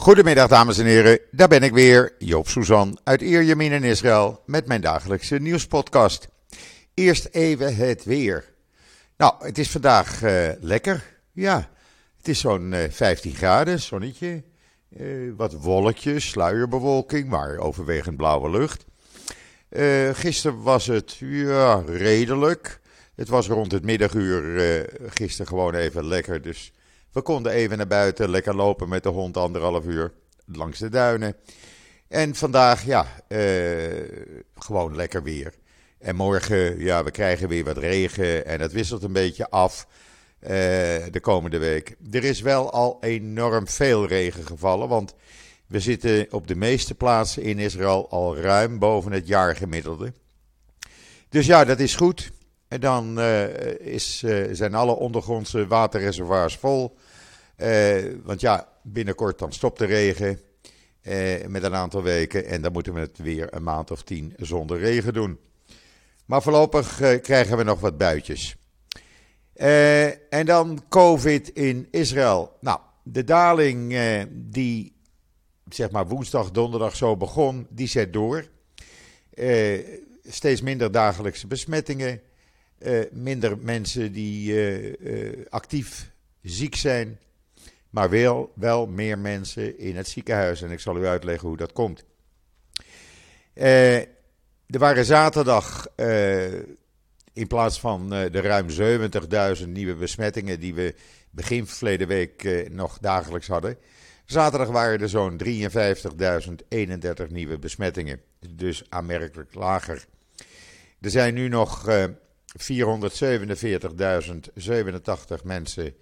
Goedemiddag dames en heren, daar ben ik weer, Joop Suzan uit Ierjemien in Israël met mijn dagelijkse nieuwspodcast. Eerst even het weer. Nou, het is vandaag uh, lekker, ja. Het is zo'n uh, 15 graden, zonnetje, uh, wat wolkjes, sluierbewolking, maar overwegend blauwe lucht. Gisteren was het ja, redelijk. Het was rond het middaguur gisteren gewoon even lekker, dus we konden even naar buiten, lekker lopen met de hond anderhalf uur langs de duinen. En vandaag, ja, uh, gewoon lekker weer. En morgen, ja, we krijgen weer wat regen en het wisselt een beetje af uh, de komende week. Er is wel al enorm veel regen gevallen, want we zitten op de meeste plaatsen in Israël al ruim boven het jaargemiddelde. Dus ja, dat is goed. En dan uh, is, uh, zijn alle ondergrondse waterreservoirs vol. Uh, want ja, binnenkort dan stopt de regen met een aantal weken. En dan moeten we het weer een maand of tien zonder regen doen. Maar voorlopig krijgen we nog wat buitjes. en dan COVID in Israël. Nou, de daling die zeg maar woensdag, donderdag zo begon, die zet door. steeds minder dagelijkse besmettingen. Uh, minder mensen die uh, uh, actief ziek zijn, maar wel, wel meer mensen in het ziekenhuis. En ik zal u uitleggen hoe dat komt. er waren zaterdag in plaats van de ruim 70.000 nieuwe besmettingen die we begin verleden week nog dagelijks hadden. Zaterdag waren er zo'n 53.031 nieuwe besmettingen, dus aanmerkelijk lager. Er zijn nu nog 447.087 mensen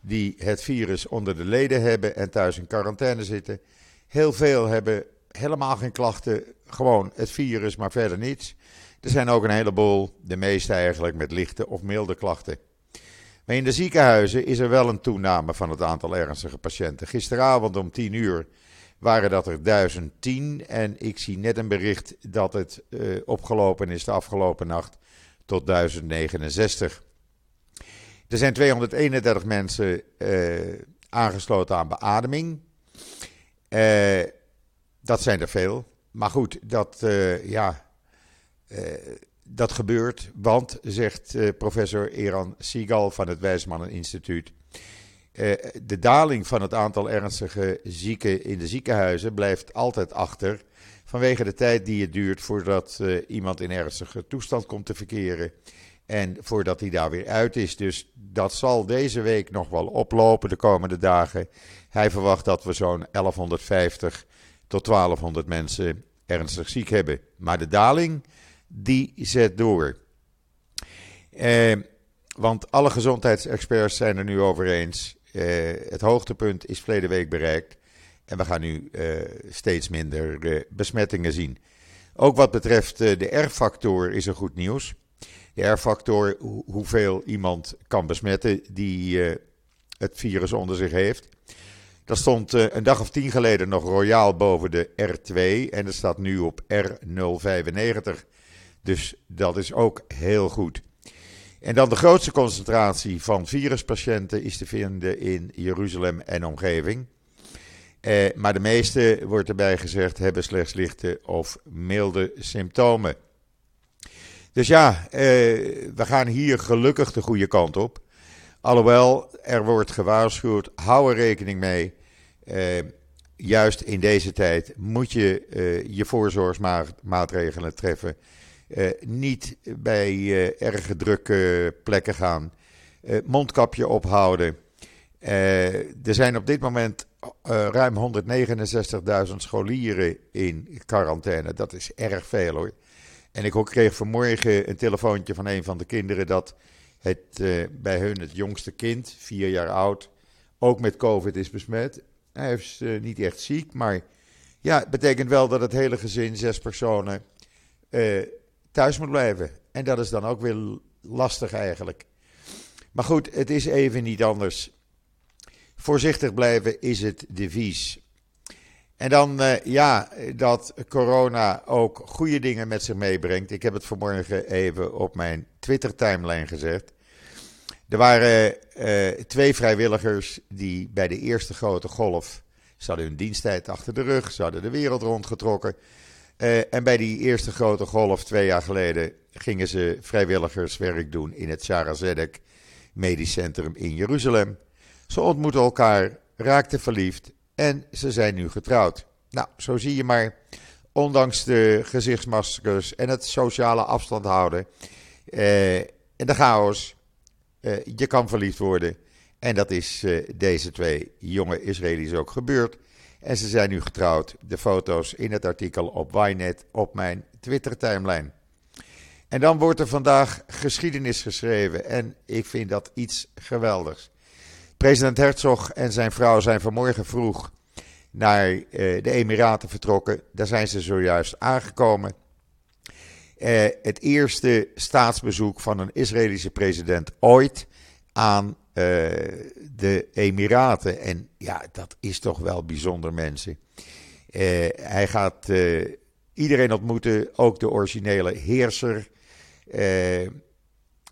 die het virus onder de leden hebben en thuis in quarantaine zitten. Heel veel hebben helemaal geen klachten, gewoon het virus, maar verder niets. Er zijn ook een heleboel, de meeste eigenlijk, met lichte of milde klachten. Maar in de ziekenhuizen is er wel een toename van het aantal ernstige patiënten. Gisteravond om 10 uur waren dat er 1010 en ik zie net een bericht dat het uh, opgelopen is de afgelopen nacht tot 1069. Er zijn 231 mensen uh, aangesloten aan beademing. Uh, dat zijn er veel. Maar goed, dat, uh, ja, dat gebeurt. Want, zegt professor Eran Sigal van het Wijsmannen Instituut. de daling van het aantal ernstige zieken in de ziekenhuizen blijft altijd achter vanwege de tijd die het duurt voordat uh, iemand in ernstige toestand komt te verkeren. En voordat hij daar weer uit is. Dus dat zal deze week nog wel oplopen de komende dagen. Hij verwacht dat we zo'n 1150 tot 1200 mensen ernstig ziek hebben. Maar de daling, die zet door. Eh, want alle gezondheidsexperts zijn er nu over eens. Eh, het hoogtepunt is verleden week bereikt. En we gaan nu uh, steeds minder uh, besmettingen zien. Ook wat betreft uh, de R-factor is er goed nieuws. De R-factor, ho hoeveel iemand kan besmetten die het virus onder zich heeft. Dat stond een dag of tien geleden nog royaal boven de R2 en dat staat nu op R095. Dus dat is ook heel goed. En dan de grootste concentratie van viruspatiënten is te vinden in Jeruzalem en omgeving. Eh, maar de meeste, wordt erbij gezegd, hebben slechts lichte of milde symptomen. Dus ja, eh, we gaan hier gelukkig de goede kant op. Alhoewel, er wordt gewaarschuwd, hou er rekening mee. Eh, juist in deze tijd moet je je voorzorgsmaatregelen treffen. Niet bij eh, erg drukke plekken gaan. mondkapje ophouden. Er zijn op dit moment uh, ruim 169.000 scholieren in quarantaine. Dat is erg veel hoor. En ik kreeg vanmorgen een telefoontje van een van de kinderen dat het uh, bij hun het jongste kind, vier jaar oud, ook met COVID is besmet. Hij is niet echt ziek, maar ja, het betekent wel dat het hele gezin, zes personen, thuis moet blijven. En dat is dan ook weer lastig eigenlijk. Maar goed, het is even niet anders. Voorzichtig blijven is het devies. En dan, uh, ja, dat corona ook goede dingen met zich meebrengt. Ik heb het vanmorgen even op mijn Twitter-timeline gezegd. Er waren uh, twee vrijwilligers die bij de eerste grote golf Ze hadden hun diensttijd achter de rug, ze hadden de wereld rondgetrokken. Uh, en bij die eerste grote golf, twee jaar geleden, gingen ze vrijwilligerswerk doen in het Shara Zedek Medisch Centrum in Jeruzalem. Ze ontmoetten elkaar, raakten verliefd en ze zijn nu getrouwd. Nou, zo zie je maar, ondanks de gezichtsmaskers en het sociale afstand houden uh, en de chaos, uh, je kan verliefd worden. En dat is uh, deze twee jonge Israëli's ook gebeurd. En ze zijn nu getrouwd. De foto's in het artikel op Ynet op mijn Twitter-timeline. En dan wordt er vandaag geschiedenis geschreven. En ik vind dat iets geweldigs. President Herzog en zijn vrouw zijn vanmorgen vroeg naar uh, de Emiraten vertrokken. Daar zijn ze zojuist aangekomen. Uh, het eerste staatsbezoek van een Israëlische president ooit aan uh, de Emiraten. En ja, dat is toch wel bijzonder, mensen. hij gaat iedereen ontmoeten, ook de originele heerser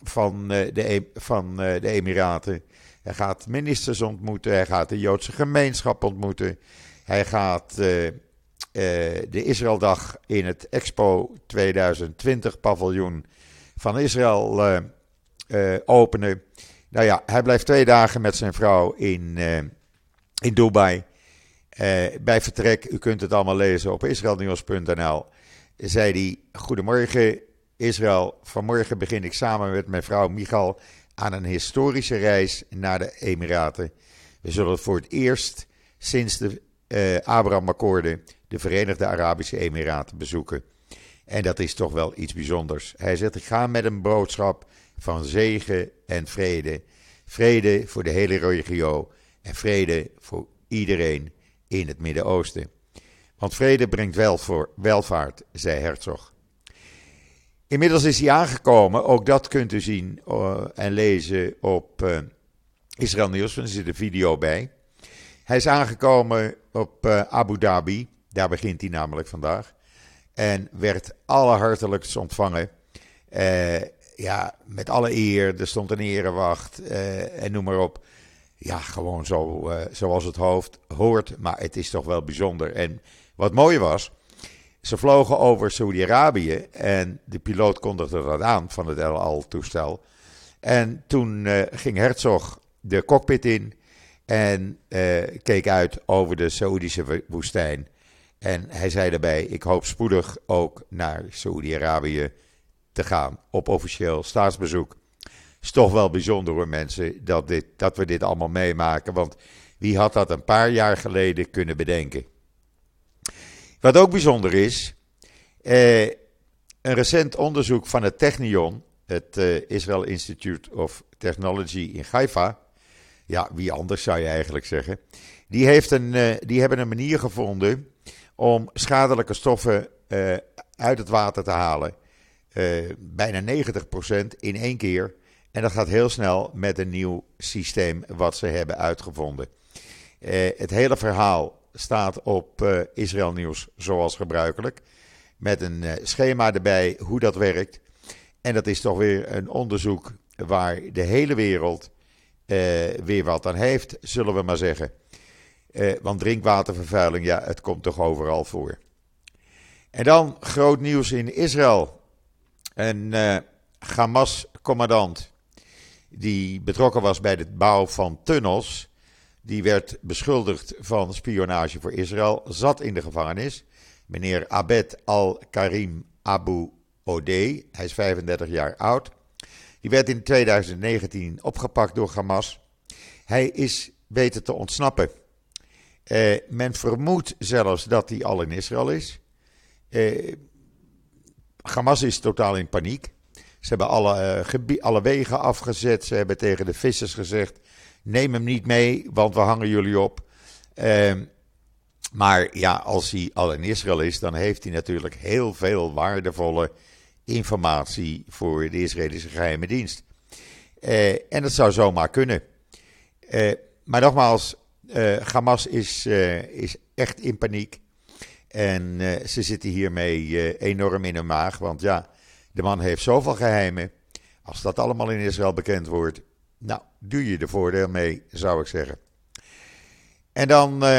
van, de, van de Emiraten. Hij gaat ministers ontmoeten, hij gaat de Joodse gemeenschap ontmoeten. Hij gaat uh, uh, de Israëldag in het Expo 2020 paviljoen van Israël uh, openen. Nou ja, hij blijft twee dagen met zijn vrouw in, in Dubai. bij vertrek, u kunt het allemaal lezen op israelnieuws.nl, zei hij: Goedemorgen Israël, vanmorgen begin ik samen met mijn vrouw Michal aan een historische reis naar de Emiraten. We zullen voor het eerst sinds de uh, Abraham-akkoorden de Verenigde Arabische Emiraten bezoeken. En dat is toch wel iets bijzonders. Hij zegt: Ik ga met een boodschap van zegen en vrede. Vrede voor de hele regio en vrede voor iedereen in het Midden-Oosten. Want vrede brengt welvaart, zei Herzog. Inmiddels is hij aangekomen, ook dat kunt u zien uh, en lezen op uh, Israël Nieuws, er zit een video bij. Hij is aangekomen op uh, Abu Dhabi, daar begint hij namelijk vandaag. En werd allerhartelijkst ontvangen. ja, met alle eer, er stond een erewacht en noem maar op. Ja, gewoon zo, zoals het hoofd hoort, maar het is toch wel bijzonder. En wat mooi was, ze vlogen over Saudi-Arabië en de piloot kondigde dat aan van het El Al-toestel. En toen uh, ging Herzog de cockpit in en uh, keek uit over de Saoedische woestijn. En hij zei daarbij: Ik hoop spoedig ook naar Saudi-Arabië te gaan op officieel staatsbezoek. Is toch wel bijzonder hoor, mensen, dat, dit, dat we dit allemaal meemaken. Want wie had dat een paar jaar geleden kunnen bedenken? Wat ook bijzonder is, eh, een recent onderzoek van het Technion, het eh, Israel Institute of Technology in Haifa, ja, wie anders zou je eigenlijk zeggen, die, heeft een, eh, die hebben een manier gevonden om schadelijke stoffen eh, uit het water te halen. Eh, bijna 90% in één keer. En dat gaat heel snel met een nieuw systeem wat ze hebben uitgevonden. Eh, het hele verhaal staat op uh, Israël Nieuws zoals gebruikelijk. Met een uh, schema erbij hoe dat werkt. En dat is toch weer een onderzoek waar de hele wereld uh, weer wat aan heeft, zullen we maar zeggen. want drinkwatervervuiling, ja, het komt toch overal voor. En dan groot nieuws in Israël. Een Hamas-commandant die betrokken was bij de bouw van tunnels die werd beschuldigd van spionage voor Israël, zat in de gevangenis. Meneer Abed al-Karim Abu Odeh, hij is 35 jaar oud. Die werd in 2019 opgepakt door Hamas. Hij is weten te ontsnappen. Eh, men vermoedt zelfs dat hij al in Israël is. Eh, Hamas is totaal in paniek. Ze hebben alle, uh, alle wegen afgezet. Ze hebben tegen de vissers gezegd: Neem hem niet mee, want we hangen jullie op. Uh, maar ja, als hij al in Israël is, dan heeft hij natuurlijk heel veel waardevolle informatie voor de Israëlische geheime dienst. Uh, en dat zou zomaar kunnen. Uh, maar nogmaals, uh, Hamas is, is echt in paniek. En ze zitten hiermee enorm in hun maag. Want ja, de man heeft zoveel geheimen. Als dat allemaal in Israël bekend wordt, nou, doe je de voordeel mee, zou ik zeggen. En dan uh,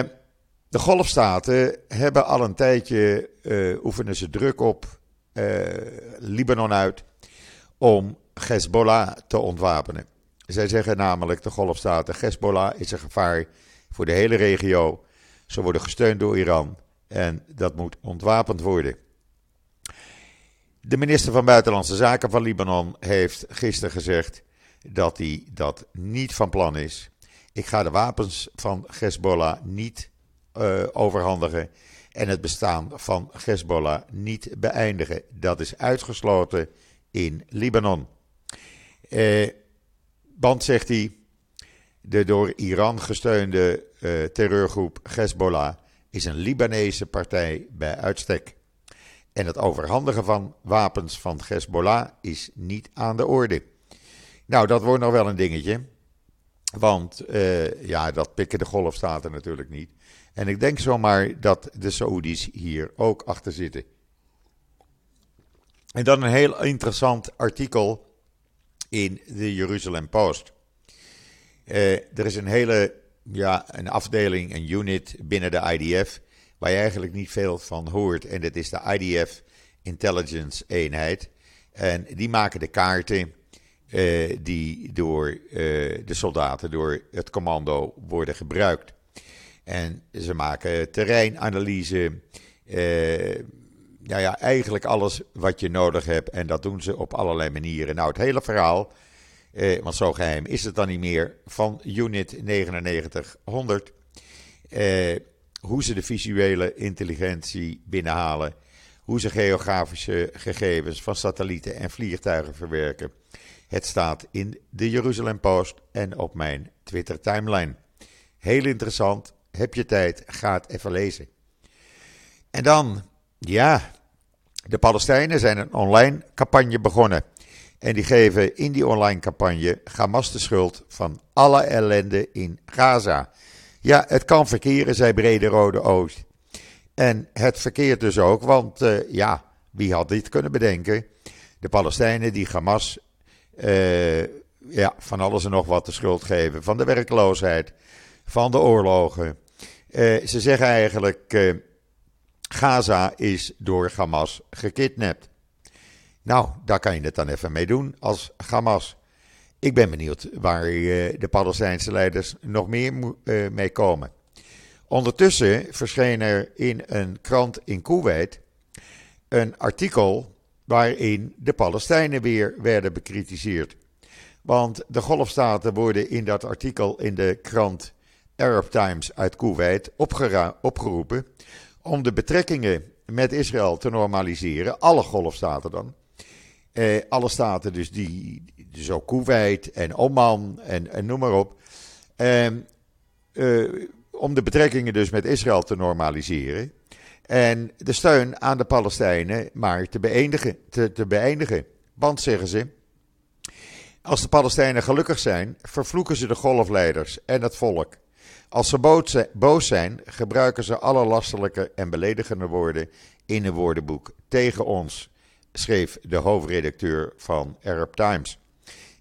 De golfstaten hebben al een tijdje, uh, oefenen ze druk op uh, Libanon uit om Hezbollah te ontwapenen. Zij zeggen namelijk, de golfstaten, Hezbollah is een gevaar voor de hele regio. Ze worden gesteund door Iran en dat moet ontwapend worden. De minister van Buitenlandse Zaken van Libanon heeft gisteren gezegd dat hij dat niet van plan is. Ik ga de wapens van Hezbollah niet uh, overhandigen en het bestaan van Hezbollah niet beëindigen. Dat is uitgesloten in Libanon. Eh, want, zegt hij, de door Iran gesteunde uh, terreurgroep Hezbollah is een Libanese partij bij uitstek. En het overhandigen van wapens van Hezbollah is niet aan de orde. Nou, dat wordt nog wel een dingetje. Want uh, ja, dat pikken de golfstaten natuurlijk niet. En ik denk zomaar dat de Saoedi's hier ook achter zitten. En dan een heel interessant artikel in de Jeruzalem Post. Uh, er is een hele ja, een afdeling, een unit binnen de IDF, waar je eigenlijk niet veel van hoort. En dat is de IDF Intelligence Eenheid. En die maken de kaarten uh, die door uh, de soldaten, door het commando worden gebruikt. En ze maken terreinanalyse. Uh, nou ja, eigenlijk alles wat je nodig hebt. En dat doen ze op allerlei manieren. Nou, het hele verhaal, eh, want zo geheim is het dan niet meer, van Unit 9900. Eh, hoe ze de visuele intelligentie binnenhalen. Hoe ze geografische gegevens van satellieten en vliegtuigen verwerken. Het staat in de Jeruzalem Post en op mijn Twitter timeline. Heel interessant. Heb je tijd? Ga het even lezen. En dan, ja, de Palestijnen zijn een online campagne begonnen. En die geven in die online campagne Hamas de schuld van alle ellende in Gaza. Ja, het kan verkeren, zei Brede Rode Oost. En het verkeert dus ook, want uh, ja, wie had dit kunnen bedenken? De Palestijnen die Hamas ja, van alles en nog wat de schuld geven. Van de werkloosheid, van de oorlogen. Uh, ze zeggen eigenlijk, Gaza is door Hamas gekidnapt. Nou, daar kan je het dan even mee doen als Hamas. Ik ben benieuwd waar de Palestijnse leiders nog meer mee komen. Ondertussen verscheen er in een krant in Kuwait een artikel waarin de Palestijnen weer werden bekritiseerd. Want de golfstaten worden in dat artikel in de krant Arab Times uit Kuwait opgeroepen om de betrekkingen met Israël te normaliseren. Alle golfstaten dan. Eh, alle staten dus die, dus ook Kuwait en Oman en, en noem maar op. Eh, eh, om de betrekkingen dus met Israël te normaliseren. En de steun aan de Palestijnen maar te beëindigen. Te, te beëindigen. Want zeggen ze, als de Palestijnen gelukkig zijn, vervloeken ze de golfleiders en het volk. Als ze boos zijn, gebruiken ze alle lastelijke en beledigende woorden in een woordenboek tegen ons, schreef de hoofdredacteur van Arab Times.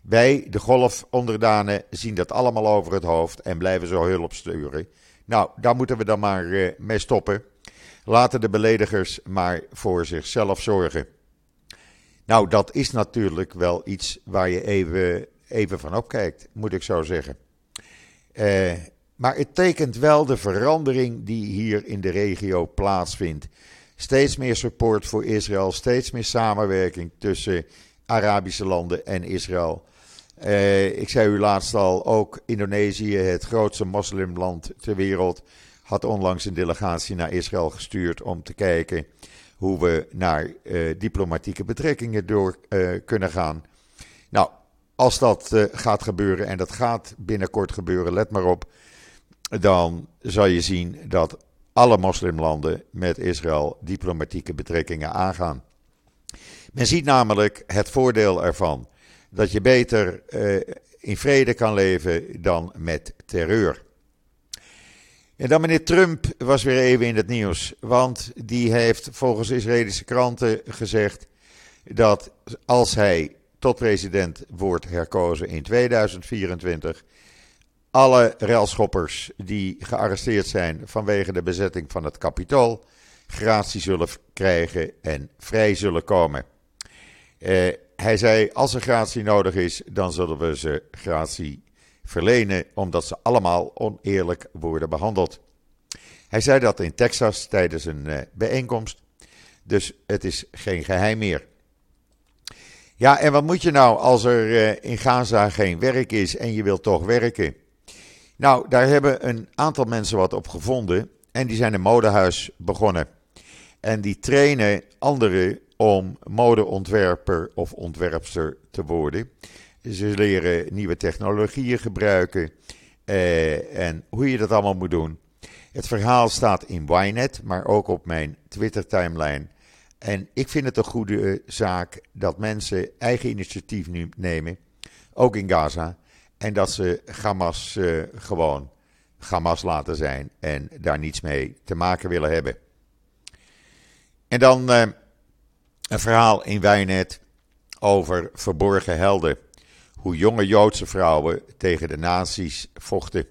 Wij, de golfonderdanen, zien dat allemaal over het hoofd en blijven zo hulp sturen. Nou, daar moeten we dan maar uh, mee stoppen. Laten de beledigers maar voor zichzelf zorgen. Nou, dat is natuurlijk wel iets waar je even, even van opkijkt, moet ik zo zeggen. Uh, maar het tekent wel de verandering die hier in de regio plaatsvindt. Steeds meer support voor Israël, steeds meer samenwerking tussen Arabische landen en Israël. Uh, ik zei u laatst al, ook Indonesië, het grootste moslimland ter wereld, had onlangs een delegatie naar Israël gestuurd om te kijken hoe we naar uh, diplomatieke betrekkingen door uh, kunnen gaan. Nou, als dat gaat gebeuren, en dat gaat binnenkort gebeuren, let maar op, dan zal je zien dat alle moslimlanden met Israël diplomatieke betrekkingen aangaan. Men ziet namelijk het voordeel ervan dat je beter in vrede kan leven dan met terreur. En dan meneer Trump was weer even in het nieuws, want die heeft volgens Israëlische kranten gezegd dat als hij tot president wordt herkozen in 2024, alle railschoppers die gearresteerd zijn vanwege de bezetting van het kapitool gratie zullen krijgen en vrij zullen komen. Uh, hij zei: Als er gratie nodig is, dan zullen we ze gratie verlenen, omdat ze allemaal oneerlijk worden behandeld. Hij zei dat in Texas tijdens een uh, bijeenkomst. Dus het is geen geheim meer. Ja, en wat moet je nou als er uh, in Gaza geen werk is en je wilt toch werken? Nou, daar hebben een aantal mensen wat op gevonden. En die zijn een modehuis begonnen. En die trainen anderen om modeontwerper of ontwerpster te worden. Ze leren nieuwe technologieën gebruiken eh, en hoe je dat allemaal moet doen. Het verhaal staat in Ynet, maar ook op mijn Twitter-timeline. En ik vind het een goede eh, zaak dat mensen eigen initiatief nemen, ook in Gaza. En dat ze Hamas uh, gewoon Hamas laten zijn en daar niets mee te maken willen hebben. En dan uh, een verhaal in Wijnet over verborgen helden. Hoe jonge Joodse vrouwen tegen de nazi's vochten.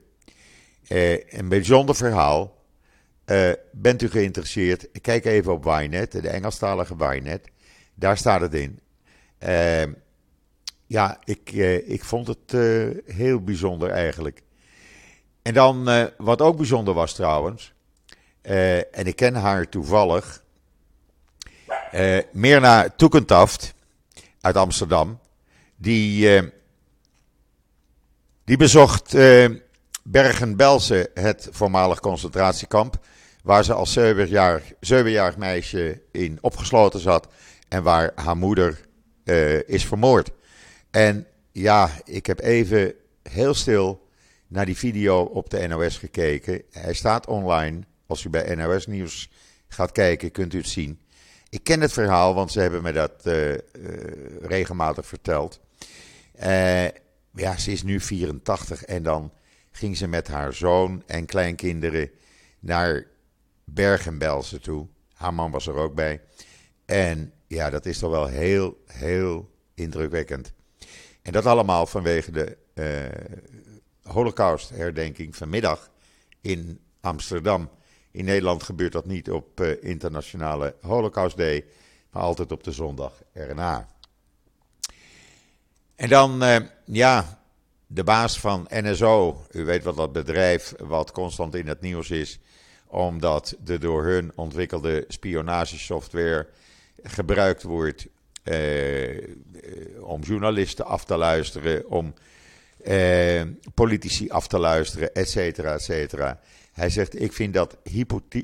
Uh, een bijzonder verhaal. Uh, bent u geïnteresseerd? Kijk even op Wijnet, de Engelstalige Wijnet. Daar staat het in. Uh, ja, ik, ik vond het heel bijzonder eigenlijk. En dan, wat ook bijzonder was trouwens. en ik ken haar toevallig. Mirna Toekentaft uit Amsterdam, die, die bezocht uh, Bergen-Belsen, het voormalig concentratiekamp, waar ze als zevenjarig, zevenjarig meisje in opgesloten zat en waar haar moeder is vermoord. En ja, ik heb even heel stil naar die video op de NOS gekeken. Hij staat online. Als u bij NOS Nieuws gaat kijken, kunt u het zien. Ik ken het verhaal, want ze hebben me dat uh, uh, regelmatig verteld. Uh, ja, ze is nu 84 en dan ging ze met haar zoon en kleinkinderen naar Bergen-Belsen toe. Haar man was er ook bij. En ja, dat is toch wel heel, heel indrukwekkend. En dat allemaal vanwege de Holocaust-herdenking vanmiddag in Amsterdam. In Nederland gebeurt dat niet op uh, internationale Holocaust Day, maar altijd op de zondag erna. En dan, uh, ja, de baas van NSO, u weet wat dat bedrijf wat constant in het nieuws is, omdat de door hun ontwikkelde spionagesoftware gebruikt wordt uh, om journalisten af te luisteren, om politici af te luisteren, et cetera, et cetera. Hij zegt: Ik vind dat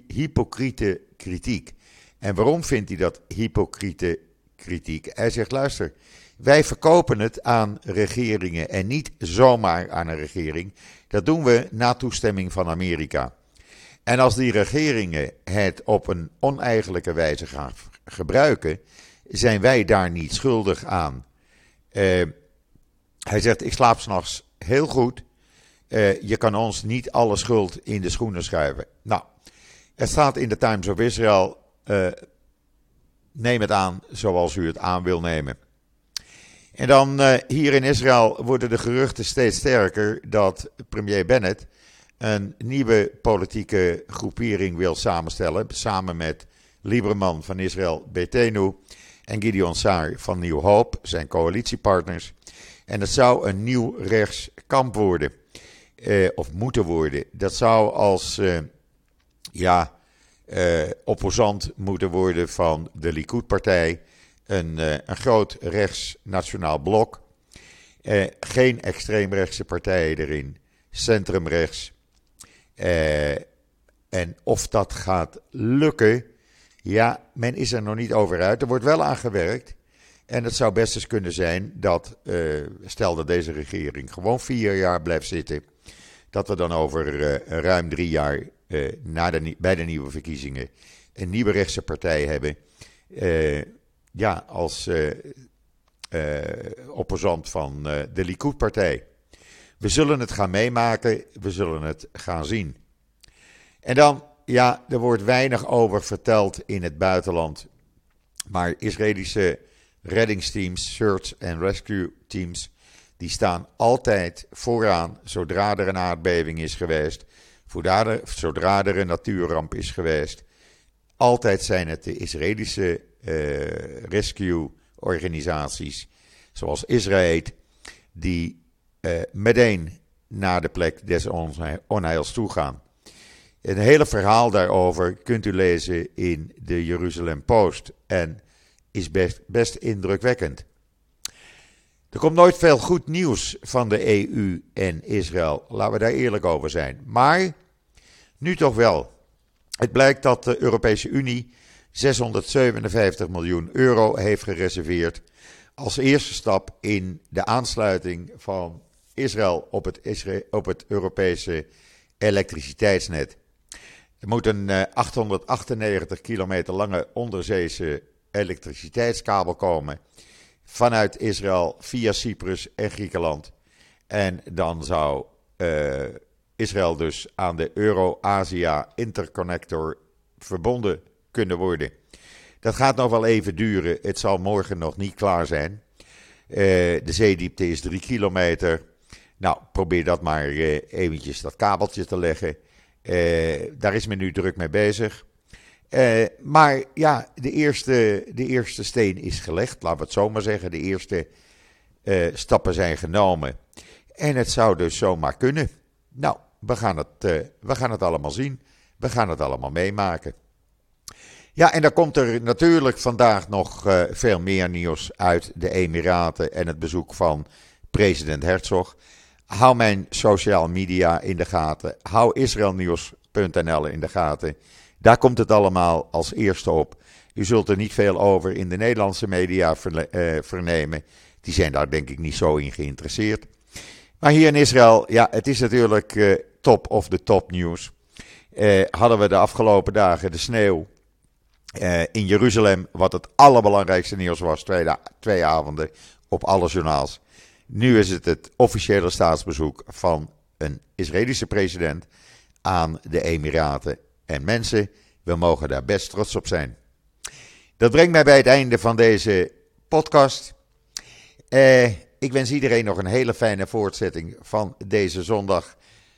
hypocriete kritiek. En waarom vindt hij dat hypocriete kritiek? Hij zegt: Luister, wij verkopen het aan regeringen en niet zomaar aan een regering. Dat doen we na toestemming van Amerika. En als die regeringen het op een oneigenlijke wijze gaan gebruiken, zijn wij daar niet schuldig aan. Uh, hij zegt: Ik slaap s'nachts heel goed. Uh, je kan ons niet alle schuld in de schoenen schuiven. Nou, het staat in de Times of Israel. Uh, neem het aan zoals u het aan wil nemen. En dan uh, hier in Israël worden de geruchten steeds sterker dat premier Bennett een nieuwe politieke groepering wil samenstellen. Samen met Lieberman van Israël Betenu en Gideon Saar van Nieuw Hoop, zijn coalitiepartners. En het zou een nieuw rechtskamp worden uh, of moeten worden. Dat zou als uh, ja, opposant moeten worden van de Likud-partij. Een, een groot rechts-nationaal blok. geen extreemrechtse partijen erin. Centrumrechts. en of dat gaat lukken, ja, men is er nog niet over uit. Er wordt wel aan gewerkt. En het zou best eens kunnen zijn dat, stel dat deze regering gewoon vier jaar blijft zitten, dat we dan over ruim drie jaar na de, bij de nieuwe verkiezingen een nieuwe rechtse partij hebben. Ja, als opposant van de Likud-partij. We zullen het gaan meemaken, we zullen het gaan zien. En dan, ja, er wordt weinig over verteld in het buitenland. Maar Israëlische reddingsteams, search and rescue teams, die staan altijd vooraan zodra er een aardbeving is geweest, zodra er een natuurramp is geweest. Altijd zijn het de Israëlische rescue-organisaties, zoals Israël, die uh, meteen naar de plek des onheils toe gaan. Een hele verhaal daarover kunt u lezen in de Jeruzalem Post en is best, best indrukwekkend. Er komt nooit veel goed nieuws van de EU en Israël, laten we daar eerlijk over zijn. Maar nu toch wel. Het blijkt dat de Europese Unie 657 miljoen euro heeft gereserveerd als eerste stap in de aansluiting van Israël op het, op het Europese elektriciteitsnet. Er moet een 898 kilometer lange onderzeese elektriciteitskabel komen vanuit Israël via Cyprus en Griekenland. En dan zou uh, Israël dus aan de Euro-Asia Interconnector verbonden kunnen worden. Dat gaat nog wel even duren. Het zal morgen nog niet klaar zijn. Uh, de zeediepte is 3 kilometer. Nou, probeer dat maar uh, eventjes dat kabeltje te leggen. Uh, daar is men nu druk mee bezig. Maar ja, de eerste, de eerste steen is gelegd, laten we het zo maar zeggen. De eerste stappen zijn genomen. En het zou dus zomaar kunnen. Nou, we gaan, het, we gaan het allemaal zien. We gaan het allemaal meemaken. Ja, en dan komt er natuurlijk vandaag nog veel meer nieuws uit de Emiraten en het bezoek van president Herzog. Hou mijn social media in de gaten. Hou israelnieuws.nl in de gaten. Daar komt het allemaal als eerste op. U zult er niet veel over in de Nederlandse media eh, vernemen. Die zijn daar denk ik niet zo in geïnteresseerd. Maar hier in Israël, ja, het is natuurlijk uh, top of de top nieuws. Hadden we de afgelopen dagen de sneeuw uh, in Jeruzalem, wat het allerbelangrijkste nieuws was, twee, twee avonden op alle journaals. Nu is het het officiële staatsbezoek van een Israëlische president aan de Emiraten. En mensen, we mogen daar best trots op zijn. Dat brengt mij bij het einde van deze podcast. Eh, ik wens iedereen nog een hele fijne voortzetting van deze zondag,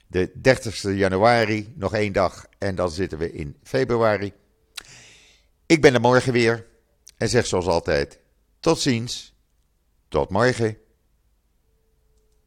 de 30 januari. Nog één dag en dan zitten we in februari. Ik ben er morgen weer en zeg zoals altijd: tot ziens, tot morgen.